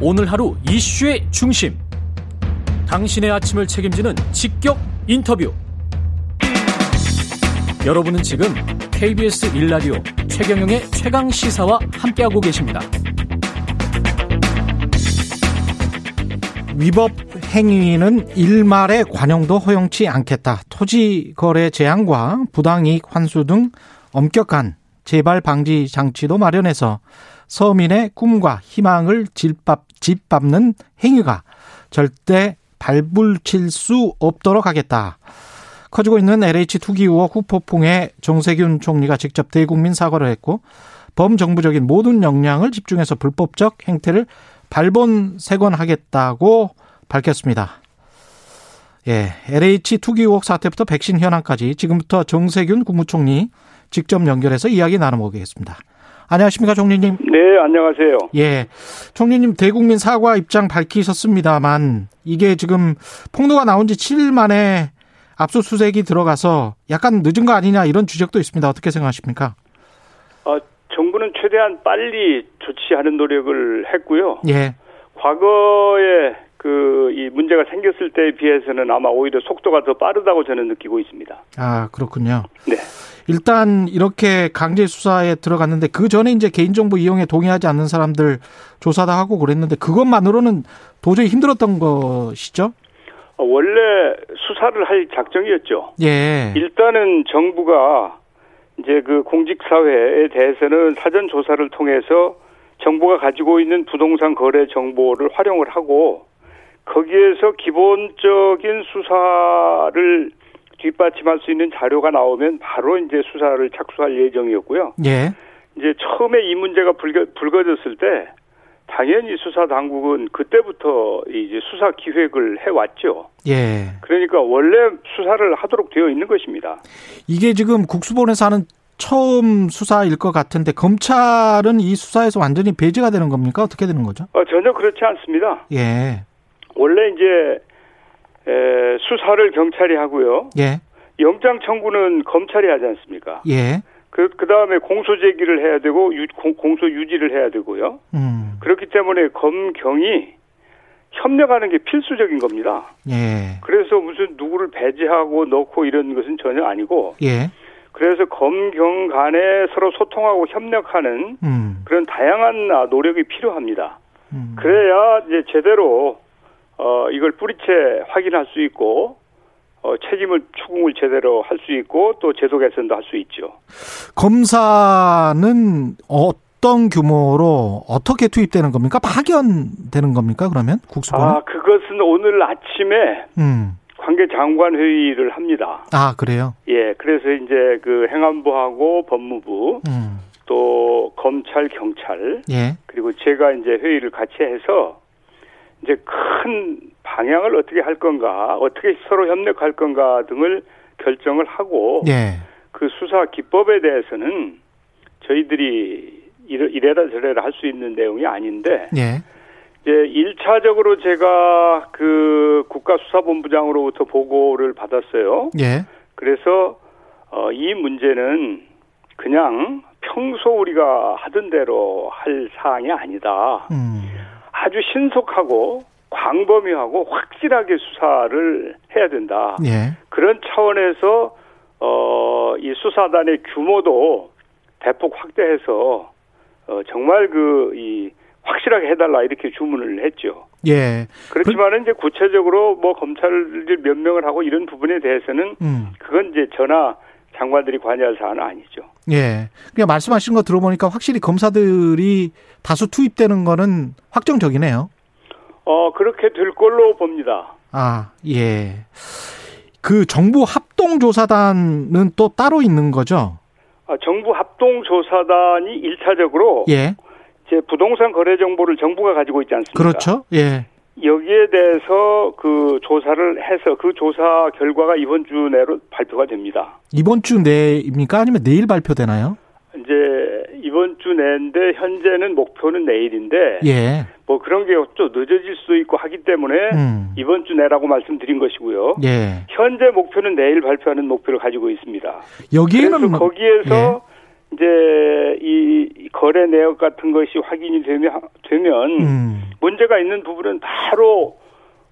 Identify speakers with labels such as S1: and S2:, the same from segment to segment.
S1: 오늘 하루 이슈의 중심. 당신의 아침을 책임지는 직격 인터뷰. 여러분은 지금 KBS 일라디오 최경영의 최강 시사와 함께하고 계십니다.
S2: 위법 행위는 일말의 관용도 허용치 않겠다. 토지 거래 제한과 부당이익 환수 등 엄격한 재발 방지 장치도 마련해서 서민의 꿈과 희망을 짓밟, 짓밟는 행위가 절대 발불칠 수 없도록 하겠다. 커지고 있는 LH 투기 의혹 후폭풍에 정세균 총리가 직접 대국민 사과를 했고 범정부적인 모든 역량을 집중해서 불법적 행태를 발본색원하겠다고 밝혔습니다. 예, LH 투기 의혹 사태부터 백신 현황까지 지금부터 정세균 국무총리 직접 연결해서 이야기 나눠보겠습니다. 안녕하십니까, 총리님?
S3: 네, 안녕하세요.
S2: 예. 총리님 대국민 사과 입장 밝히셨습니다만 이게 지금 폭로가 나온 지 7일 만에 압수수색이 들어가서 약간 늦은 거 아니냐 이런 지적도 있습니다. 어떻게 생각하십니까?
S3: 어, 정부는 최대한 빨리 조치하는 노력을 했고요.
S2: 예.
S3: 과거에 그 이 문제가 생겼을 때에 비해서는 아마 오히려 속도가 더 빠르다고 저는 느끼고 있습니다.
S2: 아, 그렇군요.
S3: 네.
S2: 일단 이렇게 강제 수사에 들어갔는데 그 전에 이제 개인정보 이용에 동의하지 않는 사람들 조사도 하고 그랬는데 그것만으로는 도저히 힘들었던 것이죠?
S3: 어, 원래 수사를 할 작정이었죠.
S2: 예.
S3: 일단은 정부가 이제 그 공직사회에 대해서는 사전 조사를 통해서 정부가 가지고 있는 부동산 거래 정보를 활용을 하고 거기에서 기본적인 수사를 뒷받침할 수 있는 자료가 나오면 바로 이제 수사를 착수할 예정이었고요.
S2: 예.
S3: 이제 처음에 이 문제가 불거, 불거졌을 때 당연히 수사 당국은 그때부터 이제 수사 기획을 해왔죠.
S2: 예.
S3: 그러니까 원래 수사를 하도록 되어 있는 것입니다.
S2: 이게 지금 국수본에서 하는 처음 수사일 것 같은데 검찰은 이 수사에서 완전히 배제가 되는 겁니까? 어떻게 되는 거죠?
S3: 어, 전혀 그렇지 않습니다.
S2: 예.
S3: 원래 이제 에, 수사를 경찰이 하고요.
S2: 예.
S3: 영장 청구는 검찰이 하지 않습니까?
S2: 예.
S3: 그, 그 다음에 공소 제기를 해야 되고, 유, 공, 공소 유지를 해야 되고요.
S2: 음.
S3: 그렇기 때문에 검경이 협력하는 게 필수적인 겁니다.
S2: 예.
S3: 그래서 무슨 누구를 배제하고 넣고 이런 것은 전혀 아니고,
S2: 예.
S3: 그래서 검경 간에 서로 소통하고 협력하는
S2: 음.
S3: 그런 다양한 아, 노력이 필요합니다.
S2: 음.
S3: 그래야 이제 제대로 어 이걸 뿌리채 확인할 수 있고 어 책임을 추궁을 제대로 할 수 있고 또 제도 개선도 할 수 있죠.
S2: 검사는 어떤 규모로 어떻게 투입되는 겁니까? 파견되는 겁니까? 그러면 국수본에?
S3: 아 그것은 오늘 아침에
S2: 음.
S3: 관계 장관 회의를 합니다.
S2: 아 그래요?
S3: 예, 그래서 이제 그 행안부하고 법무부
S2: 음.
S3: 또 검찰 경찰
S2: 예.
S3: 그리고 제가 이제 회의를 같이 해서 이제 큰 방향을 어떻게 할 건가, 어떻게 서로 협력할 건가 등을 결정을 하고
S2: 예.
S3: 그 수사 기법에 대해서는 저희들이 이래- 이래라 저래라 할 수 있는 내용이 아닌데
S2: 예.
S3: 이제 1차적으로 제가 그 국가수사본부장으로부터 보고를 받았어요.
S2: 예.
S3: 그래서 어, 이 문제는 그냥 평소 우리가 하던 대로 할 사항이 아니다.
S2: 음.
S3: 아주 신속하고 광범위하고 확실하게 수사를 해야 된다.
S2: 예.
S3: 그런 차원에서 어, 이 수사단의 규모도 대폭 확대해서 어, 정말 그 이 확실하게 해달라 이렇게 주문을 했죠.
S2: 예.
S3: 그렇지만은 이제 구체적으로 뭐 검찰을 몇 명을 하고 이런 부분에 대해서는
S2: 음.
S3: 그건 이제 전하 장관들이 관여할 사안은 아니죠.
S2: 예. 그냥 말씀하신 거 들어보니까 확실히 검사들이 다수 투입되는 거는 확정적이네요.
S3: 어 그렇게 될 걸로 봅니다.
S2: 아, 예. 그 정부 합동조사단은 또 따로 있는 거죠?
S3: 아, 정부 합동조사단이 1차적으로
S2: 예.
S3: 이제 부동산 거래 정보를 정부가 가지고 있지 않습니까?
S2: 그렇죠. 예.
S3: 여기에 대해서 그 조사를 해서 그 조사 결과가 이번 주 내로 발표가 됩니다.
S2: 이번 주 내입니까? 아니면 내일 발표되나요?
S3: 이제 이번 주 내인데 현재는 목표는 내일인데
S2: 예.
S3: 뭐 그런 게또 늦어질 수도 있고 하기 때문에
S2: 음.
S3: 이번 주 내라고 말씀드린 것이고요.
S2: 예.
S3: 현재 목표는 내일 발표하는 목표를 가지고 있습니다.
S2: 여기에는
S3: 거기에서 이제 이 거래 내역 같은 것이 확인이 되면 되면
S2: 음.
S3: 뭐 문제가 있는 부분은 바로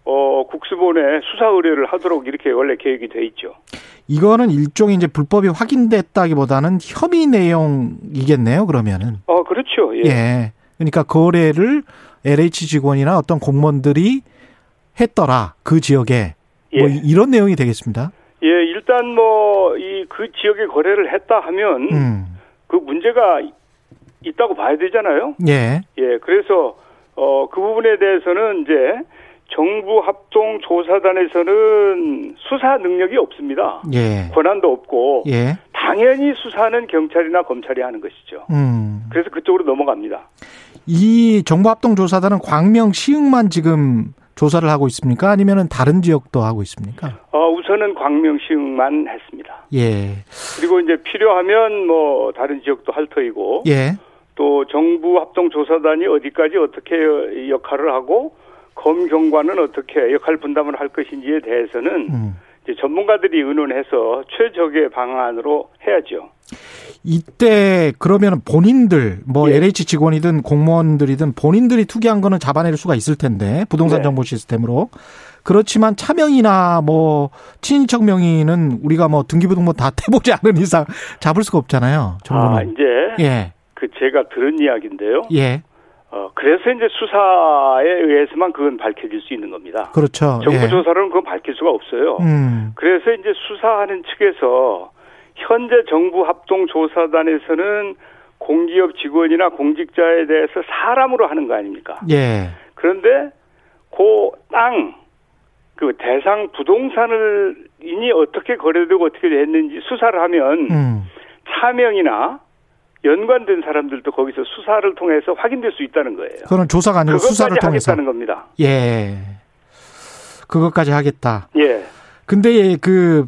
S3: 어, 국수본에 수사 의뢰를 하도록 이렇게 원래 계획이 돼 있죠.
S2: 이거는 일종의 이제 불법이 확인됐다기보다는 협의 내용이겠네요. 그러면은.
S3: 어, 그렇죠. 예.
S2: 예. 그러니까 거래를 LH 직원이나 어떤 공무원들이 했더라 그 지역에
S3: 예.
S2: 뭐 이런 내용이 되겠습니다.
S3: 예, 일단 뭐 이 그 지역에 거래를 했다 하면
S2: 음.
S3: 그 문제가 있다고 봐야 되잖아요.
S2: 예.
S3: 예, 그래서 어 그 부분에 대해서는 이제 정부 합동 조사단에서는 수사 능력이 없습니다.
S2: 예.
S3: 권한도 없고
S2: 예.
S3: 당연히 수사는 경찰이나 검찰이 하는 것이죠.
S2: 음.
S3: 그래서 그쪽으로 넘어갑니다.
S2: 이 정부 합동 조사단은 광명 시흥만 지금 조사를 하고 있습니까? 아니면은 다른 지역도 하고 있습니까?
S3: 어, 우선은 광명시흥만 했습니다.
S2: 예.
S3: 그리고 이제 필요하면 뭐 다른 지역도 할 터이고
S2: 예.
S3: 또 정부 합동 조사단이 어디까지 어떻게 역할을 하고 검경관은 어떻게 역할 분담을 할 것인지에 대해서는
S2: 음.
S3: 전문가들이 의논해서 최적의 방안으로 해야죠.
S2: 이때 그러면 본인들 뭐
S3: 예.
S2: LH 직원이든 공무원들이든 본인들이 투기한 거는 잡아낼 수가 있을 텐데 부동산
S3: 네.
S2: 정보 시스템으로 그렇지만 차명이나 뭐 친인척 명의는 우리가 뭐 등기부등본 다 태보지 않은 이상 잡을 수가 없잖아요.
S3: 아,
S2: 정보는.
S3: 이제
S2: 예.
S3: 그 제가 들은 이야기인데요.
S2: 예.
S3: 어, 그래서 이제 수사에 의해서만 그건 밝혀질 수 있는 겁니다.
S2: 그렇죠.
S3: 정부
S2: 예.
S3: 조사로는 그건 밝힐 수가 없어요.
S2: 음.
S3: 그래서 이제 수사하는 측에서 현재 정부 합동 조사단에서는 공기업 직원이나 공직자에 대해서 사람으로 하는 거 아닙니까?
S2: 예.
S3: 그런데 그 땅, 그 대상 부동산을 이니 어떻게 거래되고 어떻게 됐는지 수사를 하면
S2: 음.
S3: 차명이나 연관된 사람들도 거기서 수사를 통해서 확인될 수 있다는 거예요.
S2: 그거는 조사가 아니고 수사를 통해서.
S3: 하겠다는 겁니다.
S2: 예. 그것까지 하겠다.
S3: 예.
S2: 근데 그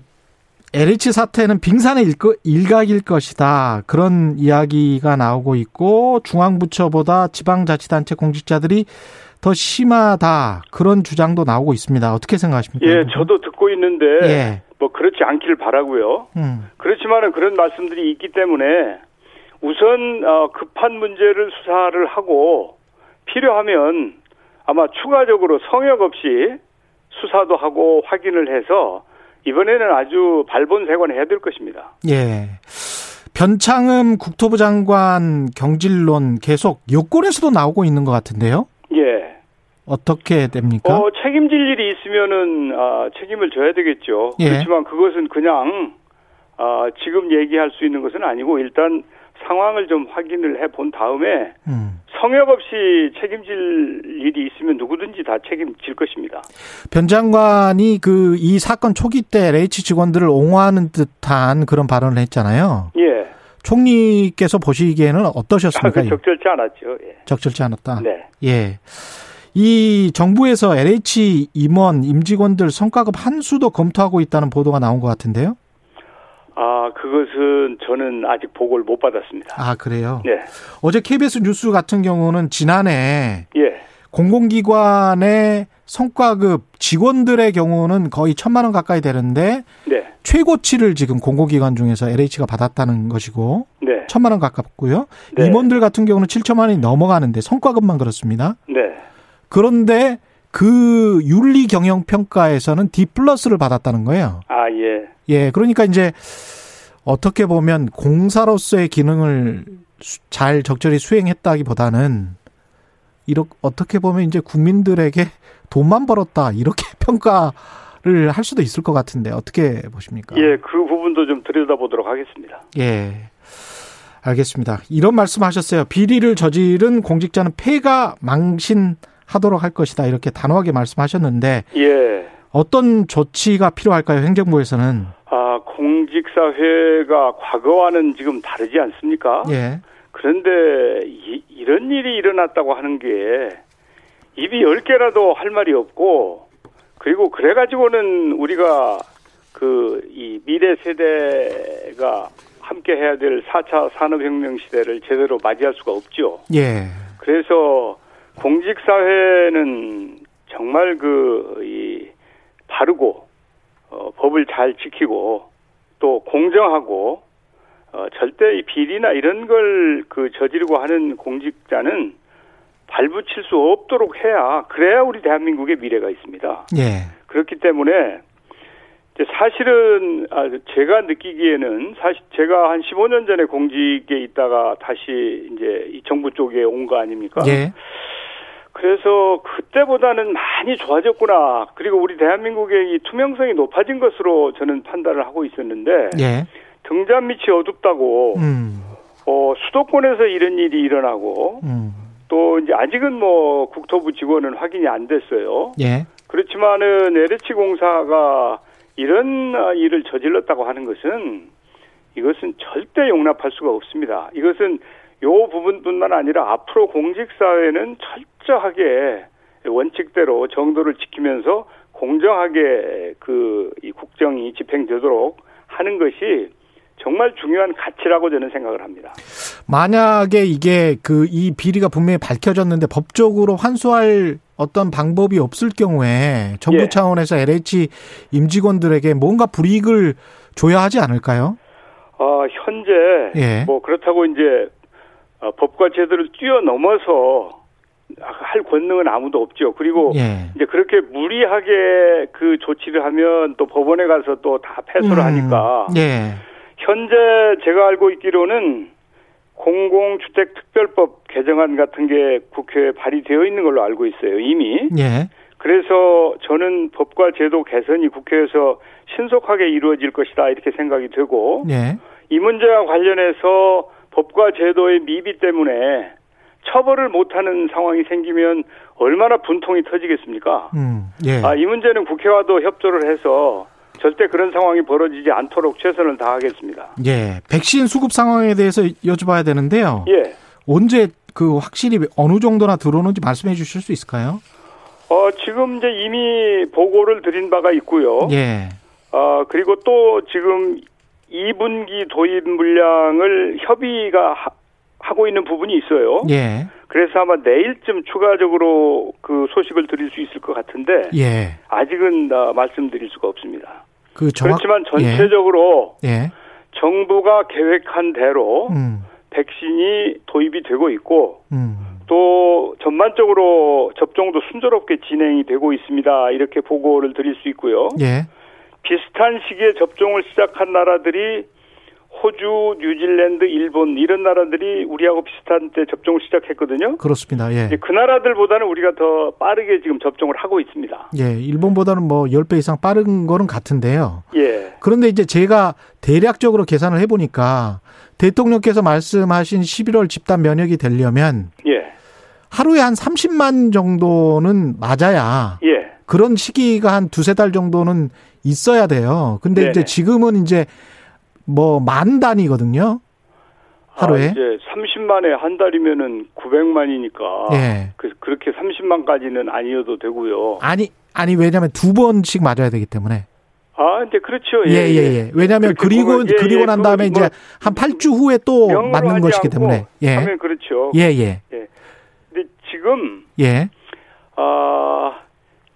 S2: LH 사태는 빙산의 일각일 것이다. 그런 이야기가 나오고 있고 중앙부처보다 지방자치단체 공직자들이 더 심하다. 그런 주장도 나오고 있습니다. 어떻게 생각하십니까? 이
S3: 예? 저도 듣고 있는데
S2: 예.
S3: 뭐 그렇지 않기를 바라고요.
S2: 음.
S3: 그렇지만은 그런 말씀들이 있기 때문에 우선 어, 급한 문제를 수사를 하고 필요하면 아마 추가적으로 성역 없이 수사도 하고 확인을 해서 이번에는 아주 발본색원 해야 될 것입니다.
S2: 예. 변창흠 국토부 장관 경질론 계속 여권에서도 나오고 있는 것 같은데요.
S3: 예.
S2: 어떻게 됩니까?
S3: 어, 책임질 일이 있으면은 아, 책임을 져야 되겠죠.
S2: 예.
S3: 그렇지만 그것은 그냥 아, 지금 얘기할 수 있는 것은 아니고 일단 상황을 좀 확인을 해 본 다음에
S2: 음.
S3: 성역 없이 책임질 일이 있으면 누구든지 다 책임질 것입니다.
S2: 변 장관이 그 이 사건 초기 때 LH 직원들을 옹호하는 듯한 그런 발언을 했잖아요.
S3: 예.
S2: 총리께서 보시기에는
S3: 아,
S2: 어떠셨습니까?
S3: 그 적절치 않았죠. 예.
S2: 적절치 않았다.
S3: 네.
S2: 예. 이 정부에서 LH 임원, 임직원들 성과급 한수도 검토하고 있다는 보도가 나온 것 같은데요.
S3: 아, 그것은 저는 아직 보고를 못 받았습니다.
S2: 아, 그래요?
S3: 네.
S2: 어제 KBS 뉴스 같은 경우는 지난해
S3: 예.
S2: 공공기관의 성과급 직원들의 경우는 거의 천만 원 가까이 되는데
S3: 네.
S2: 최고치를 지금 공공기관 중에서 LH가 받았다는 것이고
S3: 네.
S2: 천만 원 가깝고요.
S3: 네.
S2: 임원들 같은 경우는 7천만 원이 넘어가는데 성과급만 그렇습니다.
S3: 네.
S2: 그런데 그 윤리 경영 평가에서는 D 플러스를 받았다는 거예요.
S3: 아, 예.
S2: 예, 그러니까 이제 어떻게 보면 공사로서의 기능을 수- 잘 적절히 수행했다기보다는 이렇게 어떻게 보면 이제 국민들에게 돈만 벌었다 이렇게 평가를 할 수도 있을 것 같은데 어떻게 보십니까?
S3: 예, 그 부분도 좀 들여다보도록 하겠습니다.
S2: 예. 알겠습니다. 이런 말씀하셨어요. 비리를 저지른 공직자는 폐가 망신하도록 할 것이다. 이렇게 단호하게 말씀하셨는데
S3: 예.
S2: 어떤 조치가 필요할까요? 행정부에서는
S3: 아, 공직사회가 과거와는 지금 다르지 않습니까?
S2: 예.
S3: 그런데 이, 이런 일이 일어났다고 하는 게 입이 열 개라도 할 말이 없고 그리고 그래 가지고는 우리가 그 이 미래 세대가 함께 해야 될 4차 산업혁명 시대를 제대로 맞이할 수가 없죠.
S2: 예.
S3: 그래서 공직 사회는 정말 그이 바르고 어, 법을 잘 지키고 또 공정하고 어, 절대 이 비리나 이런 걸 그 저지르고 하는 공직자는 발붙일 수 없도록 해야 그래야 우리 대한민국의 미래가 있습니다.
S2: 예.
S3: 그렇기 때문에 사실은 아, 제가 느끼기에는 사실 제가 한 15년 전에 공직에 있다가 다시 이제 이 정부 쪽에 온 거 아닙니까?
S2: 예.
S3: 그래서 그때보다는 많이 좋아졌구나. 그리고 우리 대한민국의 이 투명성이 높아진 것으로 저는 판단을 하고 있었는데
S2: 예.
S3: 등잔 밑이 어둡다고
S2: 음.
S3: 어, 수도권에서 이런 일이 일어나고
S2: 음.
S3: 또 이제 아직은 뭐 국토부 직원은 확인이 안 됐어요.
S2: 예.
S3: 그렇지만은 LH 공사가 이런 아, 일을 저질렀다고 하는 것은 이것은 절대 용납할 수가 없습니다. 이것은 요 부분뿐만 아니라 앞으로 공직사회는 철저하게 원칙대로 정도를 지키면서 공정하게 그 이 국정이 집행되도록 하는 것이 정말 중요한 가치라고 저는 생각을 합니다.
S2: 만약에 이게 그 이 비리가 분명히 밝혀졌는데 법적으로 환수할 어떤 방법이 없을 경우에 정부
S3: 예.
S2: 차원에서 LH 임직원들에게 뭔가 불이익을 줘야 하지 않을까요?
S3: 어, 현재
S2: 예.
S3: 뭐 그렇다고 이제 어, 법과 제도를 뛰어넘어서 할 권능은 아무도 없죠. 그리고
S2: 예.
S3: 이제 그렇게 무리하게 그 조치를 하면 또 법원에 가서 또 다 패소를
S2: 음,
S3: 하니까
S2: 예.
S3: 현재 제가 알고 있기로는 공공주택특별법 개정안 같은 게 국회에 발의되어 있는 걸로 알고 있어요. 이미.
S2: 예.
S3: 그래서 저는 법과 제도 개선이 국회에서 신속하게 이루어질 것이다 이렇게 생각이 되고
S2: 예.
S3: 이 문제와 관련해서 법과 제도의 미비 때문에 처벌을 못하는 상황이 생기면 얼마나 분통이 터지겠습니까?
S2: 음. 예.
S3: 아, 이 문제는 국회와도 협조를 해서 절대 그런 상황이 벌어지지 않도록 최선을 다하겠습니다.
S2: 예. 백신 수급 상황에 대해서 여쭤봐야 되는데요.
S3: 예.
S2: 언제 그 확실히 어느 정도나 들어오는지 말씀해 주실 수 있을까요?
S3: 어, 지금 이제 이미 보고를 드린 바가 있고요.
S2: 예.
S3: 어, 그리고 또 지금 2분기 도입 물량을 협의가 하, 하고 있는 부분이 있어요.
S2: 예.
S3: 그래서 아마 내일쯤 추가적으로 그 소식을 드릴 수 있을 것 같은데
S2: 예.
S3: 아직은 어, 말씀드릴 수가 없습니다.
S2: 그 정확
S3: 그렇지만 전체적으로
S2: 예.
S3: 정부가 계획한 대로
S2: 음.
S3: 백신이 도입이 되고 있고
S2: 음.
S3: 또 전반적으로 접종도 순조롭게 진행이 되고 있습니다. 이렇게 보고를 드릴 수 있고요.
S2: 예.
S3: 비슷한 시기에 접종을 시작한 나라들이 호주, 뉴질랜드, 일본 이런 나라들이 우리하고 비슷한 때 접종을 시작했거든요.
S2: 그렇습니다. 예.
S3: 그 나라들보다는 우리가 더 빠르게 지금 접종을 하고 있습니다.
S2: 예. 일본보다는 뭐 10배 이상 빠른 거는 같은데요.
S3: 예.
S2: 그런데 이제 제가 대략적으로 계산을 해 보니까 대통령께서 말씀하신 11월 집단 면역이 되려면
S3: 예.
S2: 하루에 한 30만 정도는 맞아야
S3: 예.
S2: 그런 시기가 한 두세 달 정도는 있어야 돼요. 근데
S3: 네네.
S2: 이제 지금은 이제 뭐 만 단위거든요. 하루에.
S3: 아, 이제 30만에 한 달이면은 900만이니까
S2: 예.
S3: 그, 그렇게 30만까지는 아니어도 되고요.
S2: 아니 아니 왜냐면 두 번씩 맞아야 되기 때문에.
S3: 아, 이제 그렇죠.
S2: 예, 예, 예. 왜냐면
S3: 그렇게
S2: 그리고
S3: 보면, 예,
S2: 그리고
S3: 예,
S2: 난 다음에
S3: 그거
S2: 이제 한 8주 후에 또 맞는 것이기 때문에. 예.
S3: 하면 그렇죠.
S2: 예, 예.
S3: 근데 지금
S2: 예.
S3: 아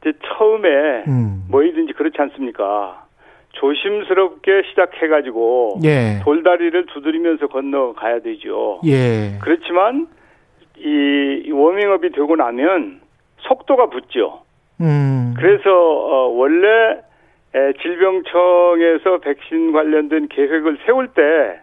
S3: 이제 처음에
S2: 음.
S3: 뭐이든지 그렇지 않습니까? 조심스럽게 시작해가지고
S2: 예.
S3: 돌다리를 두드리면서 건너가야 되죠.
S2: 예.
S3: 그렇지만 이, 이 워밍업이 되고 나면 속도가 붙죠.
S2: 음.
S3: 그래서 어, 원래 에, 질병청에서 백신 관련된 계획을 세울 때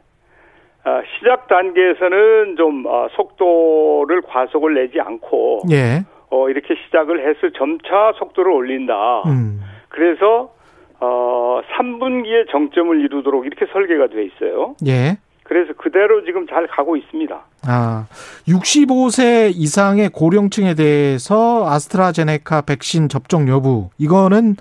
S3: 아, 시작 단계에서는 좀 아, 속도를 과속을 내지 않고
S2: 예.
S3: 어, 이렇게 시작을 해서 점차 속도를 올린다.
S2: 음.
S3: 그래서 어, 3분기에 정점을 이루도록 이렇게 설계가 돼 있어요.
S2: 예.
S3: 그래서 그대로 지금 잘 가고 있습니다.
S2: 아, 65세 이상의 고령층에 대해서 아스트라제네카 백신 접종 여부 이거는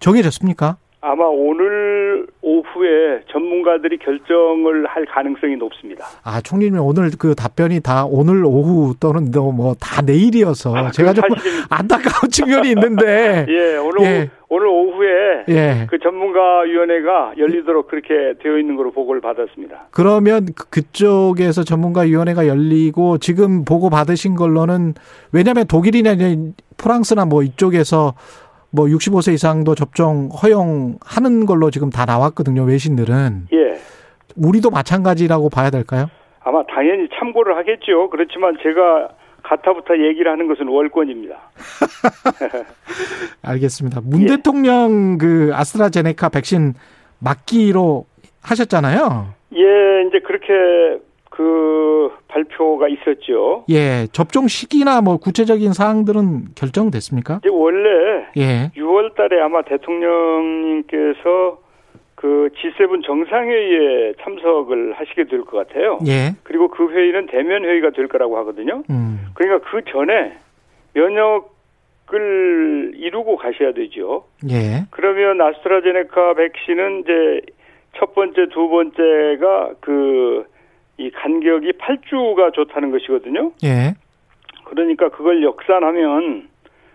S2: 정해졌습니까?
S3: 아마 오늘 오후에 전문가들이 결정을 할 가능성이 높습니다.
S2: 아, 총리님 오늘 그 답변이 다 오늘 오후 또는 뭐 다 내일이어서
S3: 아,
S2: 제가 좀 안타까운 측면이 있는데
S3: 예, 오늘
S2: 예.
S3: 오, 오늘 오후에
S2: 예.
S3: 그 전문가 위원회가 열리도록 그렇게 되어 있는 걸로 보고를 받았습니다.
S2: 그러면 그- 그쪽에서 전문가 위원회가 열리고 지금 보고 받으신 걸로는 왜냐하면 독일이나 프랑스나 뭐 이쪽에서 뭐 65세 이상도 접종 허용하는 걸로 지금 다 나왔거든요. 외신들은
S3: 예.
S2: 우리도 마찬가지라고 봐야 될까요?
S3: 아마 당연히 참고를 하겠죠. 그렇지만 제가 가타부터 얘기를 하는 것은 월권입니다.
S2: 알겠습니다. 문
S3: 예.
S2: 대통령 그 아스트라제네카 백신 맞기로 하셨잖아요.
S3: 예, 이제 그렇게 그 발표가 있었죠.
S2: 예, 접종 시기나 뭐 구체적인 사항들은 결정됐습니까?
S3: 이제 원래
S2: 예,
S3: 6월 달에 아마 대통령님께서 그 G7 정상회의에 참석을 하시게 될 것 같아요.
S2: 예,
S3: 그리고 그 회의는 대면 회의가 될 거라고 하거든요.
S2: 음,
S3: 그러니까 그 전에 면역을 이루고 가셔야 되죠.
S2: 예,
S3: 그러면 아스트라제네카 백신은 이제 첫 번째, 두 번째가 그 이 간격이 8주가 좋다는 것이거든요.
S2: 예,
S3: 그러니까 그걸 역산하면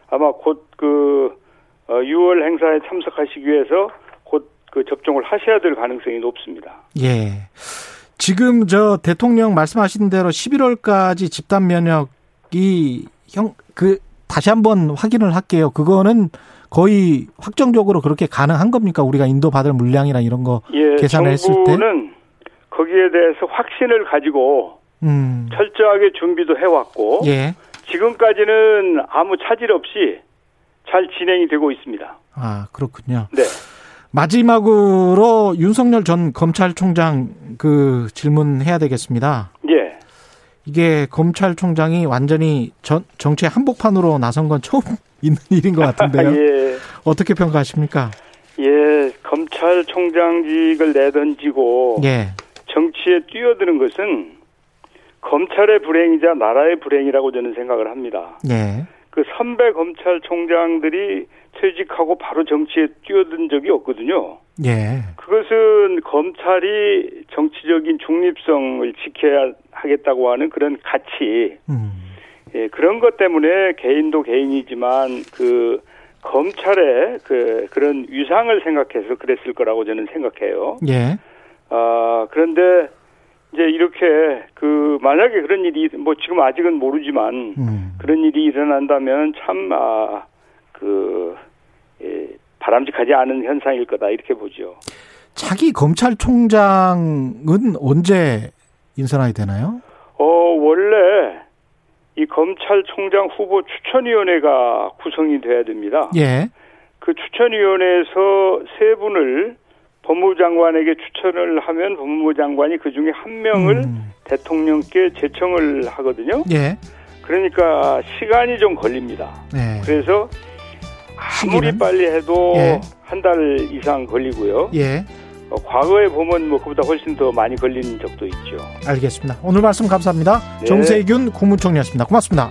S3: 아마 곧 그 6월 행사에 참석하시기 위해서 곧 그 접종을 하셔야 될 가능성이 높습니다.
S2: 예. 지금 저 대통령 말씀하신 대로 11월까지 집단 면역이 형 그 다시 한번 확인을 할게요. 그거는 거의 확정적으로 그렇게 가능한 겁니까? 우리가 인도 받을 물량이나 이런 거
S3: 예,
S2: 계산을 했을 때?
S3: 정부는 거기에 대해서 확신을 가지고
S2: 음.
S3: 철저하게 준비도 해왔고
S2: 예.
S3: 지금까지는 아무 차질 없이 잘 진행이 되고 있습니다.
S2: 아, 그렇군요.
S3: 네.
S2: 마지막으로 윤석열 전 검찰총장 그 질문해야 되겠습니다.
S3: 예.
S2: 이게 검찰총장이 완전히 전, 정치의 한복판으로 나선 건 처음 있는 일인 것 같은데요.
S3: 예.
S2: 어떻게 평가하십니까?
S3: 예. 검찰총장직을 내던지고
S2: 예.
S3: 정치에 뛰어드는 것은 검찰의 불행이자 나라의 불행이라고 저는 생각을 합니다.
S2: 예.
S3: 그 선배 검찰총장들이 퇴직하고 바로 정치에 뛰어든 적이 없거든요.
S2: 예.
S3: 그것은 검찰이 정치적인 중립성을 지켜야 하겠다고 하는 그런 가치,
S2: 음.
S3: 예, 그런 것 때문에 개인도 개인이지만 그 검찰의 그 그런 위상을 생각해서 그랬을 거라고 저는 생각해요.
S2: 예.
S3: 아 그런데 이제 이렇게 그 만약에 그런 일이 뭐 지금 아직은 모르지만
S2: 음.
S3: 그런 일이 일어난다면 참 아 그 예, 바람직하지 않은 현상일 거다 이렇게 보죠.
S2: 차기 검찰총장은 언제 인선하게 되나요?
S3: 어 원래 이 검찰총장 후보 추천위원회가 구성이 돼야 됩니다.
S2: 예.
S3: 그 추천위원회에서 세 분을 법무부 장관에게 추천을 하면 법무부 장관이 그 중에 한 명을
S2: 음.
S3: 대통령께 제청을 하거든요.
S2: 예.
S3: 그러니까 시간이 좀 걸립니다.
S2: 네.
S3: 그래서 아무리
S2: 시기는?
S3: 빨리 해도
S2: 예.
S3: 한달 이상 걸리고요.
S2: 예.
S3: 어, 과거에 보면 뭐 그보다 훨씬 더 많이 걸리는 적도 있죠.
S2: 알겠습니다. 오늘 말씀 감사합니다.
S3: 네.
S2: 정세균 국무총리였습니다. 고맙습니다.